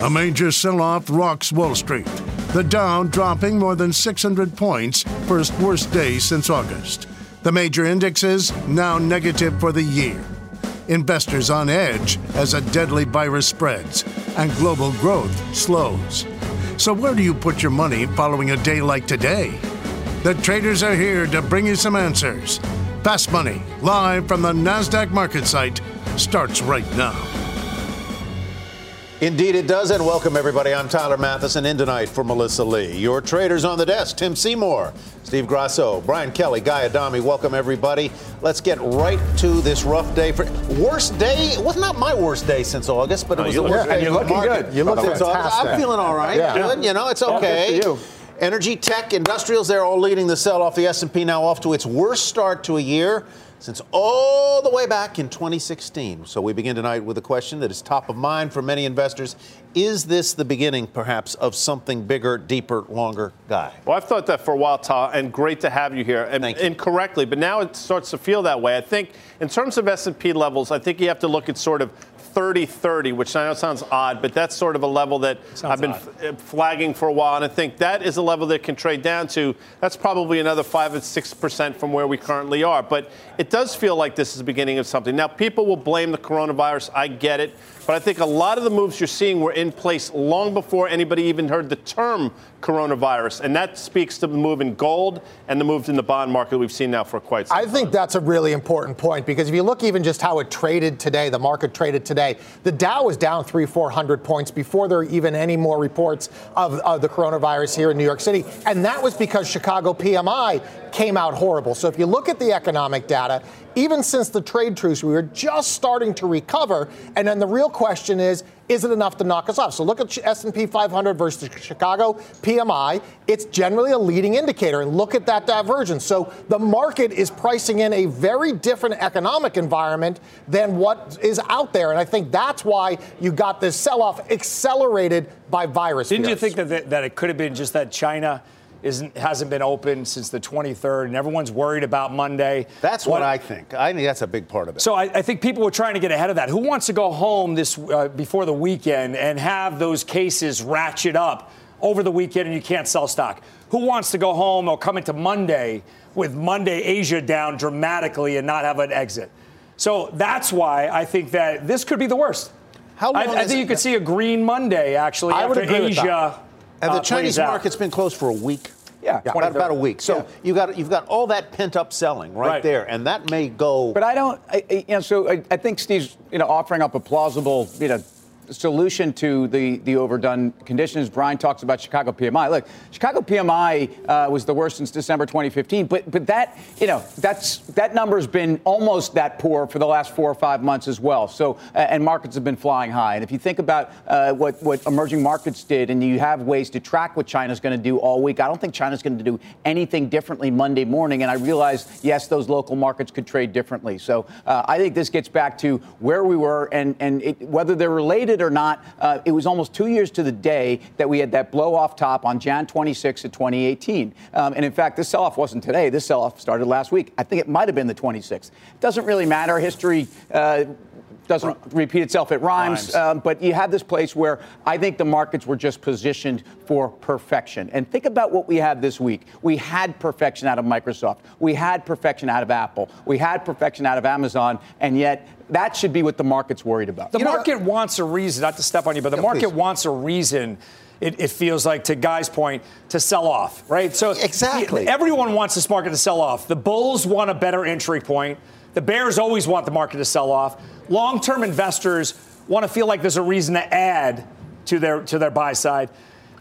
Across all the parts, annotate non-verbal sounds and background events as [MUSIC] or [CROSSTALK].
A major sell off rocks Wall Street. The Dow dropping more than 600 points for its worst day since August. The major indexes now negative for the year. Investors on edge as a deadly virus spreads and global growth slows. So, where do you put your money following a day like today? The traders are here to bring you some answers. Fast Money, live from the NASDAQ market site, starts right now. Indeed, it does. And welcome, everybody. I'm Tyler Mathisen in tonight for Melissa Lee. Your traders on the desk Tim Seymour, Steve Grasso, Brian Kelly, Guy Adami. Welcome, everybody. Let's get right to this rough day. For Worst day? It was not my worst day since August, but it was the worst day. And you're looking good. You look fantastic. I'm feeling all right. Yeah. Good. You know, it's okay. you. Energy, tech, industrials, they're all leading the sell off. The S&P now off to its worst start to a year since all the way back in 2016. So we begin tonight with a question that is top of mind for many investors. Is this the beginning, perhaps, of something bigger, deeper, longer, guy? Well, I've thought that for a while, Tal, and great to have you here. And Thank you. incorrectly, but now it starts to feel that way. I think in terms of S&P levels, I think you have to look at sort of 30-30, which I know sounds odd, but that's sort of a level that I've been f- uh, flagging for a while, and I think that is a level that can trade down to. That's probably another five or six percent from where we currently are, but it does feel like this is the beginning of something. Now, people will blame the coronavirus. I get it. But I think a lot of the moves you're seeing were in place long before anybody even heard the term coronavirus. And that speaks to the move in gold and the moves in the bond market we've seen now for quite some I time. I think that's a really important point because if you look even just how it traded today, the market traded today, the Dow was down three, four hundred points before there were even any more reports of, of the coronavirus here in New York City. And that was because Chicago PMI came out horrible. So if you look at the economic data, even since the trade truce, we were just starting to recover. And then the real question is, is it enough to knock us off? So look at S&P 500 versus Chicago PMI. It's generally a leading indicator, and look at that divergence. So the market is pricing in a very different economic environment than what is out there, and I think that's why you got this sell-off accelerated by virus. Didn't you fears. think that, that it could have been just that China isn't hasn't been open since the 23rd, and everyone's worried about Monday? That's what, I think. I think that's a big part of it. So I, I think people were trying to get ahead of that. Who wants to go home this uh, before the weekend and have those cases ratchet up over the weekend and you can't sell stock? Who wants to go home or come into Monday with Monday Asia down dramatically and not have an exit? So that's why I think that this could be the worst. How I, long I is think it- you could see a green Monday actually I would after agree with that. Asia. And uh, the Chinese plays out. market's been closed for a week. Yeah, about, 23rd. about a week. So Yeah. you got you've got all that pent up selling right, Right. there, and that may go. But I don't, I, I- you know, so I, I think Steve's, you know, offering up a plausible, you know, solution to the, the overdone conditions. Brian talks about Chicago PMI. Look, Chicago PMI uh, was the worst since December 2015, but but that, you know, that's that number's been almost that poor for the last four or five months as well. So and markets have been flying high. And if you think about uh, what what emerging markets did, and you have ways to track what China's going to do all week, I don't think China's going to do anything differently Monday morning. And I realize, yes, those local markets could trade differently. So uh, I think this gets back to where we were, and and it, whether they're related or not. Uh, it was almost two years to the day that we had that blow off top on Jan 26 of 2018. Um, and in fact, this sell off wasn't today. This sell off started last week. I think it might have been the 26th. Doesn't really matter. History. Uh, doesn't repeat itself. It rhymes, Rhymes. Um, but you have this place where I think the markets were just positioned for perfection. And think about what we had this week. We had perfection out of Microsoft. We had perfection out of Apple. We had perfection out of Amazon, and yet that should be what the market's worried about. The You know- market wants a reason, not to step on you, but the market please. wants a reason. It, it feels like, to Guy's point, to sell off, right? So Exactly. everyone wants this market to sell off. The bulls want a better entry point. The bears always want the market to sell off. Long-term investors want to feel like there's a reason to add to their to their buy side.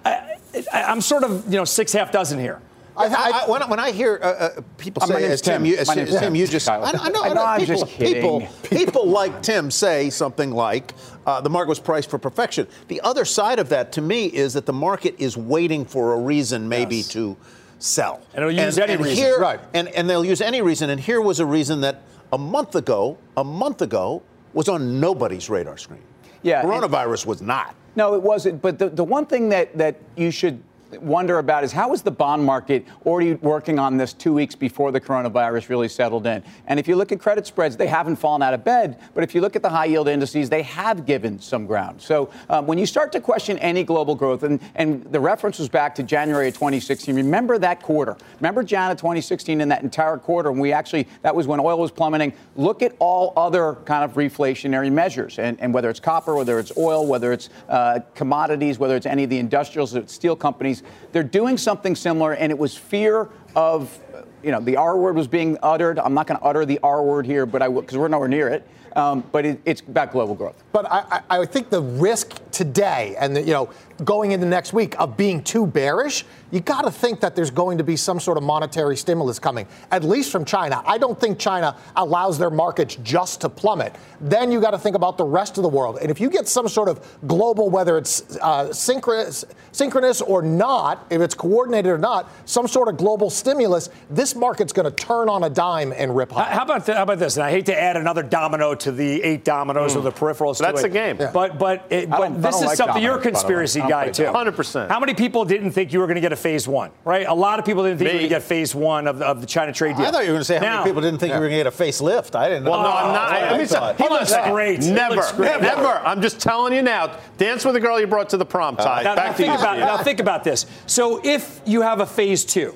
I, I, I'm sort of you know six half dozen here. I, I, when, when, I hear uh, uh, people say, as Tim, you, as, as Tim, you just, I, I know, [LAUGHS] I know, I people, people, [LAUGHS] people, like Tim say something like, uh, the market was priced for perfection. The other side of that, to me, is that the market is waiting for a reason, maybe yes. to sell. And it'll use and, any and reason, here, right? And and they'll use any reason. And here was a reason that a month ago, a month ago, was on nobody's radar screen. Yeah, coronavirus was not. No, it wasn't. But the, the one thing that, that you should wonder about is how was the bond market already working on this two weeks before the coronavirus really settled in? And if you look at credit spreads, they haven't fallen out of bed. But if you look at the high yield indices, they have given some ground. So um, when you start to question any global growth, and, and the reference was back to January of 2016, remember that quarter. Remember January 2016 in that entire quarter, and we actually, that was when oil was plummeting. Look at all other kind of reflationary measures, and, and whether it's copper, whether it's oil, whether it's uh, commodities, whether it's any of the industrials, steel companies they're doing something similar, and it was fear of, you know, the R word was being uttered. I'm not going to utter the R word here, but I will, because we're nowhere near it. Um, but it, it's about global growth. But I, I, think the risk today, and the, you know, going into next week of being too bearish, you got to think that there's going to be some sort of monetary stimulus coming, at least from China. I don't think China allows their markets just to plummet. Then you got to think about the rest of the world. And if you get some sort of global, whether it's uh, synchronous, synchronous or not, if it's coordinated or not, some sort of global stimulus, this market's going to turn on a dime and rip high. How about, th- how about this? And I hate to add another domino to the eight dominoes mm. or the peripherals. That's a game. Yeah. But but, it, but this is like something you're a conspiracy guy too. Hundred percent. How many people didn't think you were going to get a phase one? Right. A lot of people didn't think Me. you were going to get phase one of the, of the China trade deal. I thought you were going to say how now, many people didn't think yeah. you were going to get a facelift. I didn't. Well, know. no, I'm not. I, I mean, thought. He looks great. Never, great. never. I'm just telling you now. Dance with the girl you brought to the prom, Ty. Uh, Back to you. Now think about this. So if you have a phase two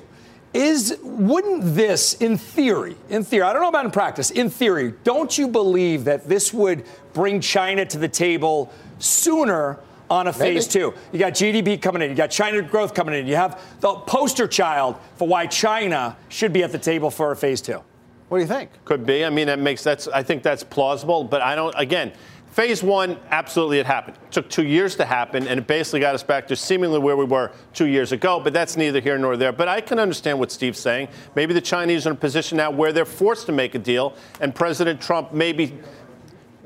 is wouldn't this in theory in theory i don't know about in practice in theory don't you believe that this would bring china to the table sooner on a phase Maybe. two. You got GDP coming in, you got China growth coming in, you have the poster child for why China should be at the table for a phase two. What do you think? Could be. I mean, that makes that's. I think that's plausible, but I don't. Again, Phase one, absolutely it happened. It took two years to happen, and it basically got us back to seemingly where we were two years ago, but that's neither here nor there. But I can understand what Steve's saying. Maybe the Chinese are in a position now where they're forced to make a deal, and President Trump maybe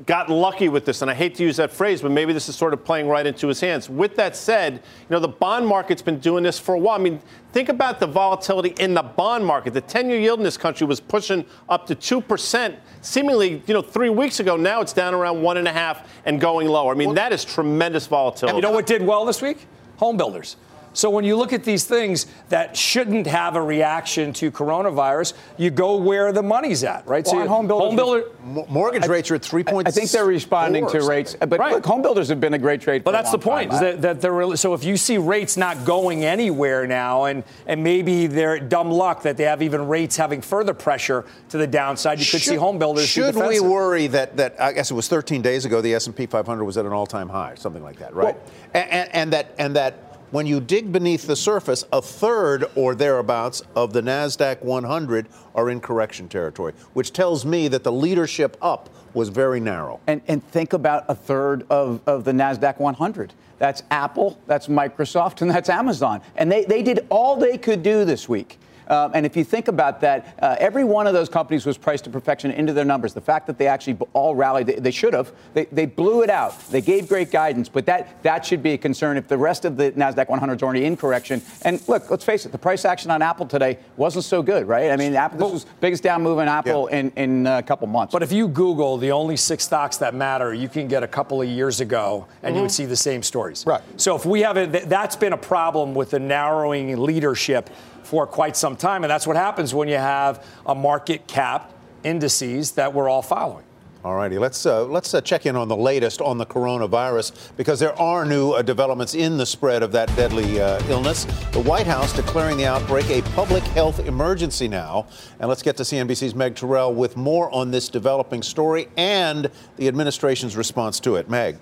got lucky with this, and I hate to use that phrase, but maybe this is sort of playing right into his hands. With that said, you know, the bond market's been doing this for a while. I mean, think about the volatility in the bond market. The 10 year yield in this country was pushing up to 2%, seemingly, you know, three weeks ago. Now it's down around one and a half and going lower. I mean, well, that is tremendous volatility. And you know what did well this week? Home builders. So when you look at these things that shouldn't have a reaction to coronavirus, you go where the money's at, right? Well, so home builders, home builder, mortgage rates are at three point. I think they're responding to rates, but right. look, home builders have been a great trade. But that's the point. That, that, they're really, so if you see rates not going anywhere now, and and maybe they're dumb luck that they have even rates having further pressure to the downside, you could should, see home builders. Should we worry that that I guess it was 13 days ago the S&P 500 was at an all-time high, something like that, right? Well, and, and, and that and that when you dig beneath the surface, a third or thereabouts of the NASDAQ 100 are in correction territory, which tells me that the leadership up was very narrow. And, and think about a third of, of the NASDAQ 100. That's Apple, that's Microsoft, and that's Amazon. And they, they did all they could do this week. Um, and if you think about that, uh, every one of those companies was priced to perfection into their numbers. The fact that they actually all rallied, they, they should have. They, they blew it out. They gave great guidance, but that that should be a concern if the rest of the Nasdaq 100 is already in correction. And look, let's face it, the price action on Apple today wasn't so good, right? I mean, Apple this was biggest down move in Apple yeah. in in a couple months. But if you Google the only six stocks that matter, you can get a couple of years ago, and mm-hmm. you would mm-hmm. see the same stories. Right. So if we have a, that's been a problem with the narrowing leadership for quite some time. And that's what happens when you have a market cap indices that we're all following. All righty, let's uh, let's uh, check in on the latest on the coronavirus because there are new uh, developments in the spread of that deadly uh, illness. The White House declaring the outbreak a public health emergency now, and let's get to CNBC's Meg Terrell with more on this developing story and the administration's response to it. Meg.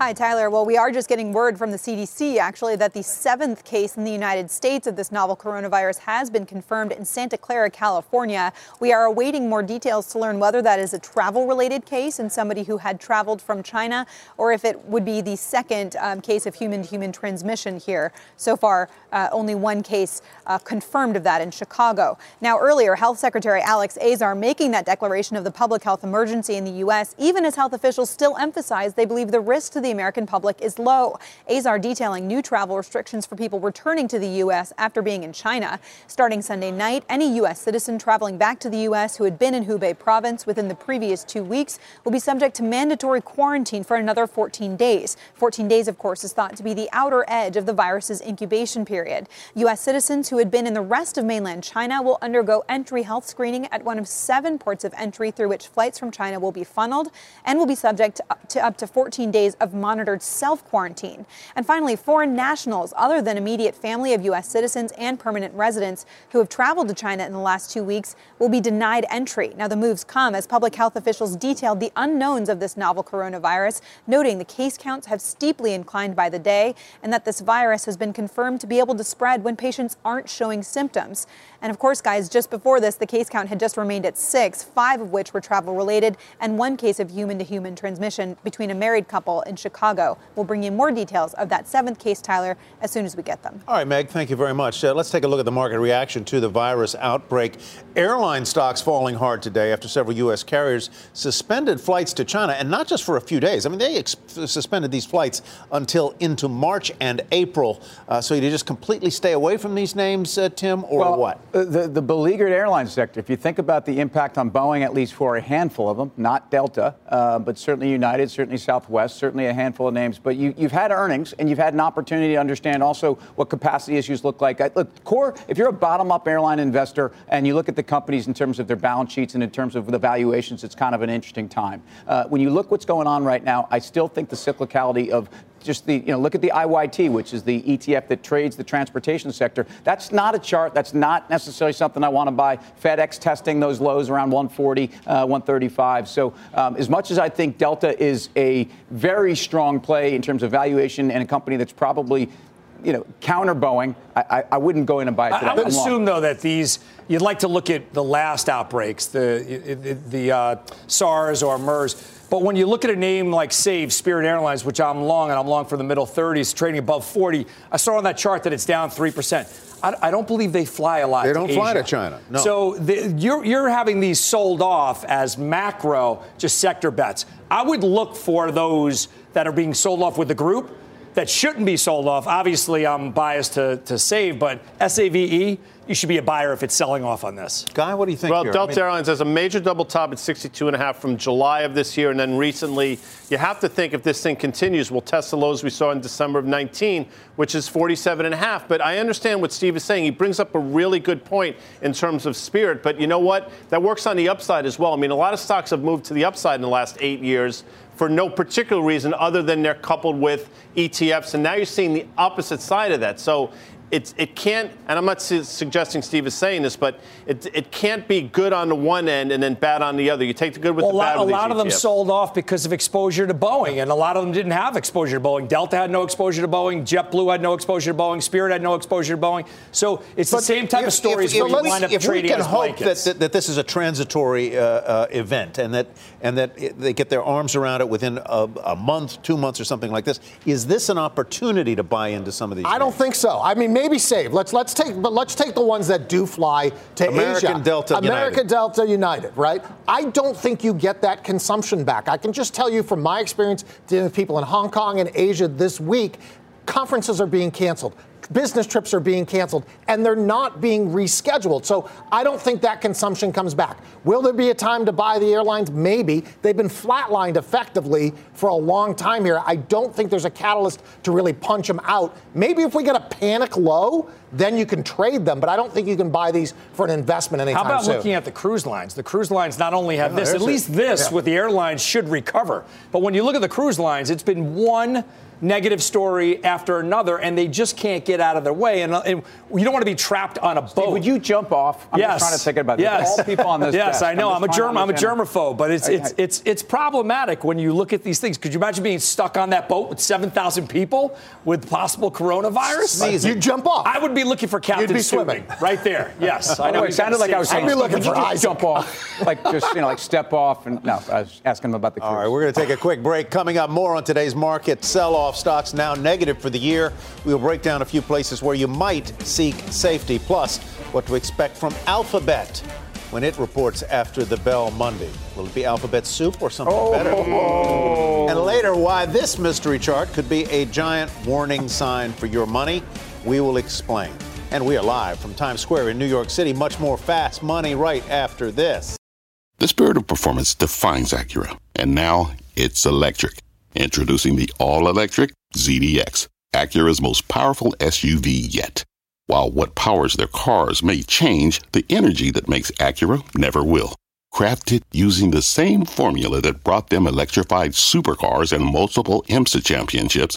Hi, Tyler. Well, we are just getting word from the CDC, actually, that the seventh case in the United States of this novel coronavirus has been confirmed in Santa Clara, California. We are awaiting more details to learn whether that is a travel related case and somebody who had traveled from China, or if it would be the second um, case of human to human transmission here. So far, uh, only one case uh, confirmed of that in Chicago. Now, earlier, Health Secretary Alex Azar making that declaration of the public health emergency in the U.S., even as health officials still emphasize they believe the risk to the American public is low. Azar detailing new travel restrictions for people returning to the U.S. after being in China. Starting Sunday night, any U.S. citizen traveling back to the U.S. who had been in Hubei province within the previous two weeks will be subject to mandatory quarantine for another 14 days. 14 days, of course, is thought to be the outer edge of the virus's incubation period. U.S. citizens who had been in the rest of mainland China will undergo entry health screening at one of seven ports of entry through which flights from China will be funneled and will be subject to up to 14 days of monitored self quarantine. And finally, foreign nationals other than immediate family of U.S. citizens and permanent residents who have traveled to China in the last two weeks will be denied entry. Now, the moves come as public health officials detailed the unknowns of this novel coronavirus, noting the case counts have steeply inclined by the day and that this virus has been confirmed to be able to spread when patients aren't showing symptoms. And of course, guys, just before this, the case count had just remained at six, five of which were travel related, and one case of human to human transmission between a married couple in Chicago. We'll bring you more details of that seventh case, Tyler, as soon as we get them. All right, Meg, thank you very much. Uh, let's take a look at the market reaction to the virus outbreak. Airline stocks falling hard today after several U.S. carriers suspended flights to China, and not just for a few days. I mean, they ex- suspended these flights until into March and April. Uh, so you just completely stay away from these names, uh, Tim, or well, what? Uh, the, the beleaguered airline sector, if you think about the impact on Boeing, at least for a handful of them, not Delta, uh, but certainly United, certainly Southwest, certainly a handful of names. But you, have had earnings and you've had an opportunity to understand also what capacity issues look like. Look, core, if you're a bottom up airline investor and you look at the companies in terms of their balance sheets and in terms of the valuations, it's kind of an interesting time. Uh, when you look what's going on right now, I still think the cyclicality of just the, you know, look at the IYT, which is the ETF that trades the transportation sector. That's not a chart. That's not necessarily something I want to buy. FedEx testing those lows around 140, uh, 135. So um, as much as I think Delta is a very strong play in terms of valuation and a company that's probably you know, counter Boeing, I, I, wouldn't go in and buy it. I, I would assume, though, that these you'd like to look at the last outbreaks, the the, the uh, SARS or MERS. But when you look at a name like Save Spirit Airlines, which I'm long and I'm long for the middle 30s, trading above 40, I saw on that chart that it's down three percent. I, don't believe they fly a lot. They don't to fly to China. No. So the, you're, you're having these sold off as macro, just sector bets. I would look for those that are being sold off with the group that shouldn't be sold off. Obviously, I'm biased to, to save, but SAVE, you should be a buyer if it's selling off on this. Guy, what do you think? Well, here? Delta I mean, Airlines has a major double top at 62 and a half from July of this year, and then recently, you have to think if this thing continues, we'll test the lows we saw in December of 19, which is 47 and a half. But I understand what Steve is saying. He brings up a really good point in terms of spirit. But you know what? That works on the upside as well. I mean, a lot of stocks have moved to the upside in the last eight years for no particular reason other than they're coupled with ETFs. And now you're seeing the opposite side of that. So it's, it can't, and I'm not su- suggesting Steve is saying this, but it, it can't be good on the one end and then bad on the other. You take the good with well, the bad. A lot, a lot of them sold off because of exposure to Boeing, and a lot of them didn't have exposure to Boeing. Delta had no exposure to Boeing. JetBlue had no exposure to Boeing. Spirit had no exposure to Boeing. So it's but the same type if, of stories if, where you wind up if trading we can as hope that, that, that, this is a transitory uh, uh, event and that and that it, they get their arms around it within a, a, month, two months, or something like this, is this an opportunity to buy into some of these? I names? don't think so. I mean, maybe save. Let's let's take, but let's take the ones that do fly to American Asia. Delta American United. Delta United, right? I don't think you get that consumption back. I can just tell you from my experience dealing with people in Hong Kong and Asia this week, conferences are being canceled business trips are being canceled and they're not being rescheduled. So I don't think that consumption comes back. Will there be a time to buy the airlines? Maybe. They've been flatlined effectively for a long time here. I don't think there's a catalyst to really punch them out. Maybe if we get a panic low, then you can trade them. But I don't think you can buy these for an investment anytime soon. How about soon. looking at the cruise lines? The cruise lines not only have Yeah, this, at least it. this Yeah. with the airlines should recover. But when you look at the cruise lines, it's been one negative story after another, and they just can't get out of their way. And, and you don't want to be trapped on a boat. Steve, would you jump off? I'm yes. just trying to think about this. Yes. All people on this. [LAUGHS] yes, desk. I know. I'm, I'm a germ. I'm a germaphobe, but it's I, it's, it's it's problematic when you look at these things. Could you imagine being stuck on that boat with 7,000 people with possible coronavirus? You jump off. I would be looking for Captain You'd be swimming right there. [LAUGHS] Yes, I know. it sounded like I was saying, I'd be looking for just Isaac. jump off, [LAUGHS] like just you know, like step off, and no, I was asking him about the. Cruise. All right, we're going to take a quick break. Coming up, more on today's market sell-off. Stocks now negative for the year. We'll break down a few places where you might seek safety. Plus, what to expect from Alphabet when it reports after the bell Monday. Will it be Alphabet soup or something Oh. better? And later, why this mystery chart could be a giant warning sign for your money. We will explain. And we are live from Times Square in New York City. Much more fast money right after this. The spirit of performance defines Acura, and now it's electric. Introducing the all electric ZDX, Acura's most powerful SUV yet. While what powers their cars may change, the energy that makes Acura never will. Crafted using the same formula that brought them electrified supercars and multiple IMSA championships,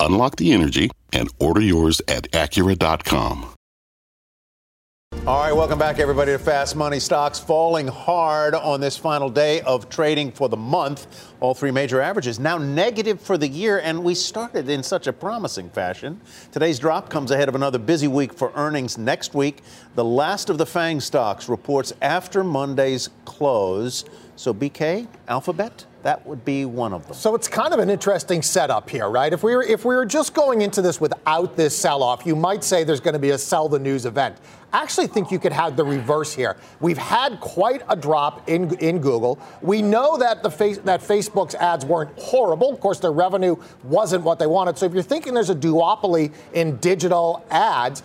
Unlock the energy and order yours at Acura.com. All right, welcome back, everybody, to Fast Money. Stocks falling hard on this final day of trading for the month. All three major averages now negative for the year, and we started in such a promising fashion. Today's drop comes ahead of another busy week for earnings next week. The last of the FANG stocks reports after Monday's close. So, BK, Alphabet, that would be one of them. So it's kind of an interesting setup here, right? If we were if we were just going into this without this sell-off, you might say there's going to be a sell the news event. I actually think you could have the reverse here. We've had quite a drop in in Google. We know that the face, that Facebook's ads weren't horrible. Of course, their revenue wasn't what they wanted. So if you're thinking there's a duopoly in digital ads,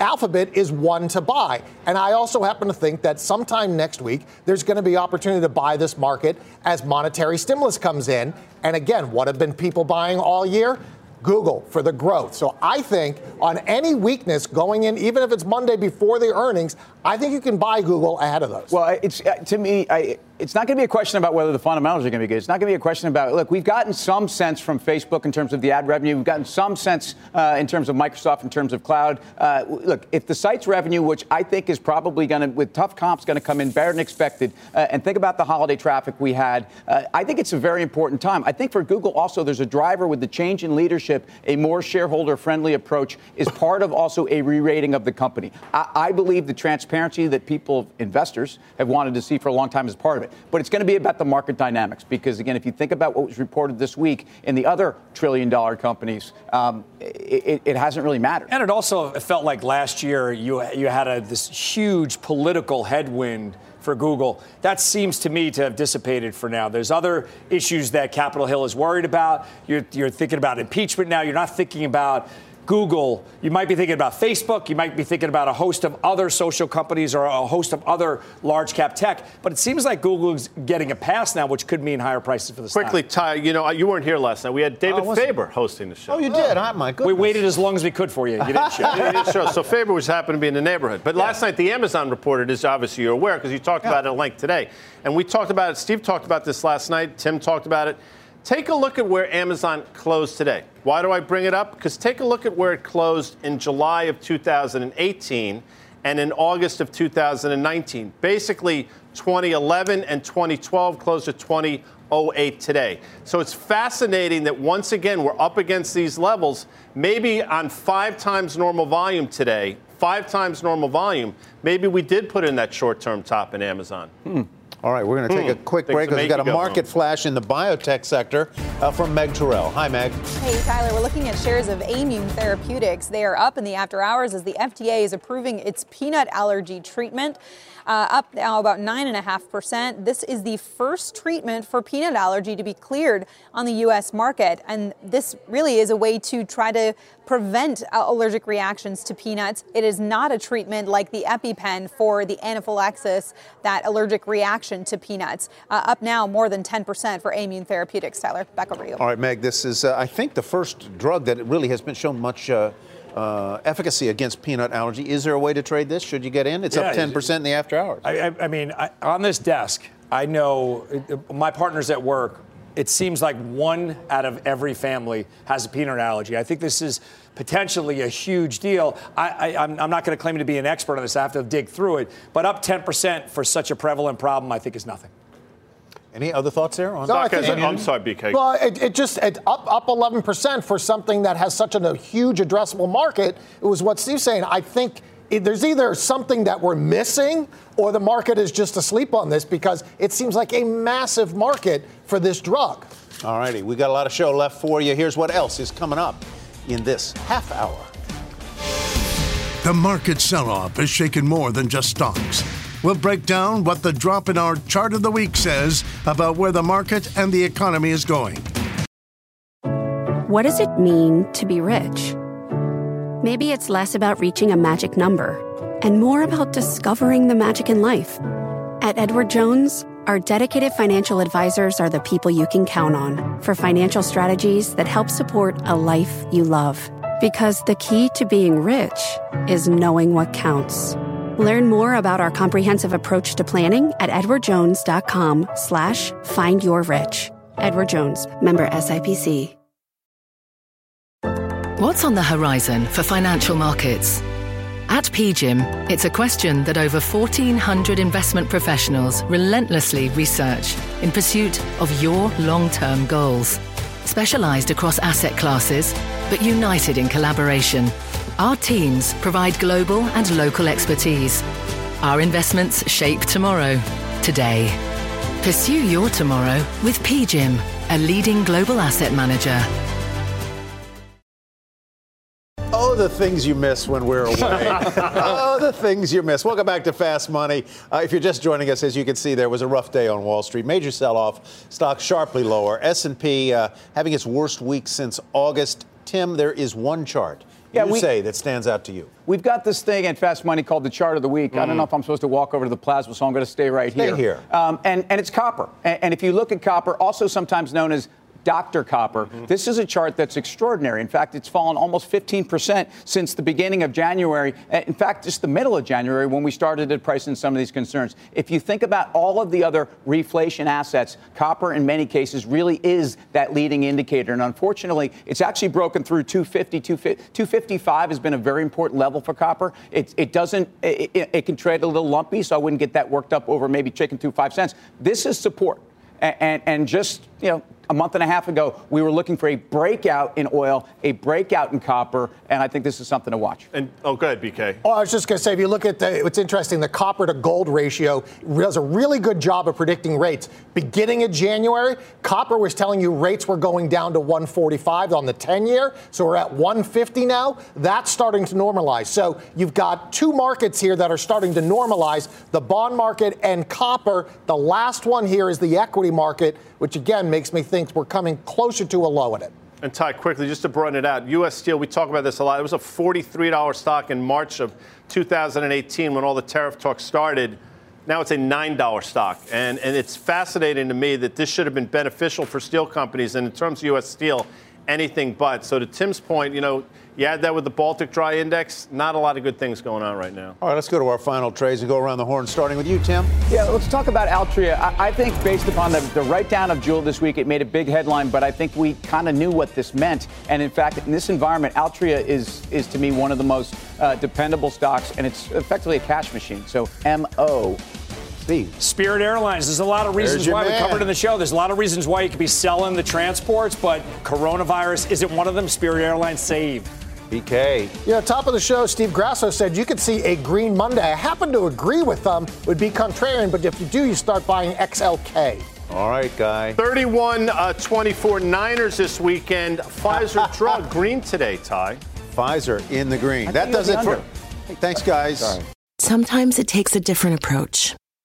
Alphabet is one to buy. And I also happen to think that sometime next week, there's going to be opportunity to buy this market as monetary stimulus comes in. And again, what have been people buying all year? Google for the growth. So I think on any weakness going in, even if it's Monday before the earnings, I think you can buy Google ahead of those. Well, it's uh, to me, I, it's not going to be a question about whether the fundamentals are going to be good. It's not going to be a question about look. We've gotten some sense from Facebook in terms of the ad revenue. We've gotten some sense uh, in terms of Microsoft in terms of cloud. Uh, look, if the site's revenue, which I think is probably going to, with tough comps, going to come in better than expected, uh, and think about the holiday traffic we had, uh, I think it's a very important time. I think for Google also, there's a driver with the change in leadership, a more shareholder-friendly approach is part of also a re-rating of the company. I, I believe the transparency that people, investors, have wanted to see for a long time as part of it. But it's going to be about the market dynamics because, again, if you think about what was reported this week in the other trillion dollar companies, um, it, it, hasn't really mattered. And it also felt like last year you, you had a, this huge political headwind for Google. That seems to me to have dissipated for now. There's other issues that Capitol Hill is worried about. You're, you're thinking about impeachment now. You're not thinking about Google, you might be thinking about Facebook, you might be thinking about a host of other social companies or a host of other large cap tech. But it seems like Google's getting a pass now, which could mean higher prices for the stock. Quickly, Ty, you know, you weren't here last night. We had David Oh, Faber hosting the show. Oh, you did? Oh, my goodness. We waited as long as we could for you. You didn't show. [LAUGHS] You didn't show. So Faber was happened to be in the neighborhood. But last night, the Amazon reported, is obviously you're aware because you talked about it at length today. And we talked about it. Steve talked about this last night. Tim talked about it. Take a look at where Amazon closed today. Why do I bring it up? Because take a look at where it closed in July of 2018 and in August of 2019. Basically, 2011 and 2012 closed at 2008 today. So it's fascinating that once again we're up against these levels, maybe on five times normal volume today, five times normal volume, maybe we did put in that short term top in Amazon. Hmm. All right, we're going to take a quick Things break because we've got a you go market home. flash in the biotech sector uh, from Meg Terrell. Hi, Meg. Hey, Tyler, we're looking at shares of Aimmune Therapeutics. They are up in the after hours as the FDA is approving its peanut allergy treatment. Uh, up now about 9.5%. This is the first treatment for peanut allergy to be cleared on the U.S. market. And this really is a way to try to prevent allergic reactions to peanuts. It is not a treatment like the EpiPen for the anaphylaxis, that allergic reaction to peanuts. Uh, up now more than 10% for Aimmune Therapeutics. Tyler, back over you. All right, Meg, this is, uh, I think, the first drug that really has been shown much uh, uh, efficacy against peanut allergy. Is there a way to trade this? Should you get in? It's up 10% in the after hours. I, I, I mean, I, on this desk, I know uh, my partners at work. It seems like one out of every family has a peanut allergy. I think this is potentially a huge deal. I, I, I'm, I'm not going to claim to be an expert on this. I have to dig through it. But up 10% for such a prevalent problem, I think is nothing. Any other thoughts there? On No, Stock has think- a- I'm sorry, BK. Well, it, it just it up up 11 percent for something that has such an, a huge addressable market. It was what Steve's saying. I think it, there's either something that we're missing, or the market is just asleep on this because it seems like a massive market for this drug. All righty, we got a lot of show left for you. Here's what else is coming up in this half hour. The market sell off has shaken more than just stocks. We'll break down what the drop in our chart of the week says about where the market and the economy is going. What does it mean to be rich? Maybe it's less about reaching a magic number and more about discovering the magic in life. At Edward Jones, our dedicated financial advisors are the people you can count on for financial strategies that help support a life you love. Because the key to being rich is knowing what counts. Learn more about our comprehensive approach to planning at edwardjones.com slash find your rich. Edward Jones, member SIPC. What's on the horizon for financial markets? At PGIM, it's a question that over 1,400 investment professionals relentlessly research in pursuit of your long term goals. Specialized across asset classes, but united in collaboration, our teams provide global and local expertise. Our investments shape tomorrow, today. Pursue your tomorrow with PGIM, a leading global asset manager. Oh, the things you miss when we're away. [LAUGHS] oh, the things you miss. Welcome back to Fast Money. Uh, if you're just joining us, as you can see, there was a rough day on Wall Street. Major sell-off. Stocks sharply lower. S&P uh, having its worst week since August. Tim, there is one chart Yeah, you we- say that stands out to you. We've got this thing at Fast Money called the chart of the week. I don't know if I'm supposed to walk over to the plasma, so I'm going to stay right Mm. Stay here. here. Um, and, and it's copper. And, and if you look at copper, also sometimes known as Dr. Copper, Mm-hmm. this is a chart that's extraordinary. In fact, it's fallen almost 15% since the beginning of January. Uh, In fact, just the middle of January when we started to price in some of these concerns. If you think about all of the other reflation assets, copper in many cases really is that leading indicator. And unfortunately, it's actually broken through 250, 250 255 has been a very important level for copper. It, it doesn't, it, it- it can trade a little lumpy, so I wouldn't get that worked up over maybe chicken through five cents. This is support. And, and, and just, you know, a month and a half ago, we were looking for a breakout in oil, a breakout in copper, and I think this is something to watch. And oh, go ahead, BK. Oh, I was just going to say, if you look at the, what's interesting, the copper to gold ratio does a really good job of predicting rates. Beginning of January, copper was telling you rates were going down to 145 on the 10 year. So we're at 150 now. That's starting to normalize. So you've got two markets here that are starting to normalize the bond market and copper. The last one here is the equity market, which again makes me think we're coming closer to a low in it. And Ty, quickly, just to broaden it out, U.S. Steel, we talk about this a lot. It was a $43 stock in March of 2018 when all the tariff talk started. Now it's a $9 stock. And, and it's fascinating to me that this should have been beneficial for steel companies. And in terms of U.S. Steel, anything but. So to Tim's point, you know, you add that with the Baltic Dry Index, not a lot of good things going on right now. All right, let's go to our final trades and go around the horn, starting with you, Tim. Yeah, let's talk about Altria. I, I think based upon the, the write down of Juul this week, it made a big headline, but I think we kind of knew what this meant. And in fact, in this environment, Altria is, is to me one of the most uh, dependable stocks, and it's effectively a cash machine. So MO. Steve. Spirit Airlines. There's a lot of reasons There's your why we covered in the show. There's a lot of reasons why you could be selling the transports, but coronavirus isn't one of them. Spirit Airlines saved. BK. Yeah, top of the show, Steve Grasso said you could see a green Monday. I happen to agree with them, would be contrarian, but if you do, you start buying XLK. All right, guy. 31 uh, 24 Niners this weekend. Pfizer [LAUGHS] drug green today, Ty. Pfizer in the green. I that does it'll for. under. Thanks, guys. Sorry. Sometimes it takes a different approach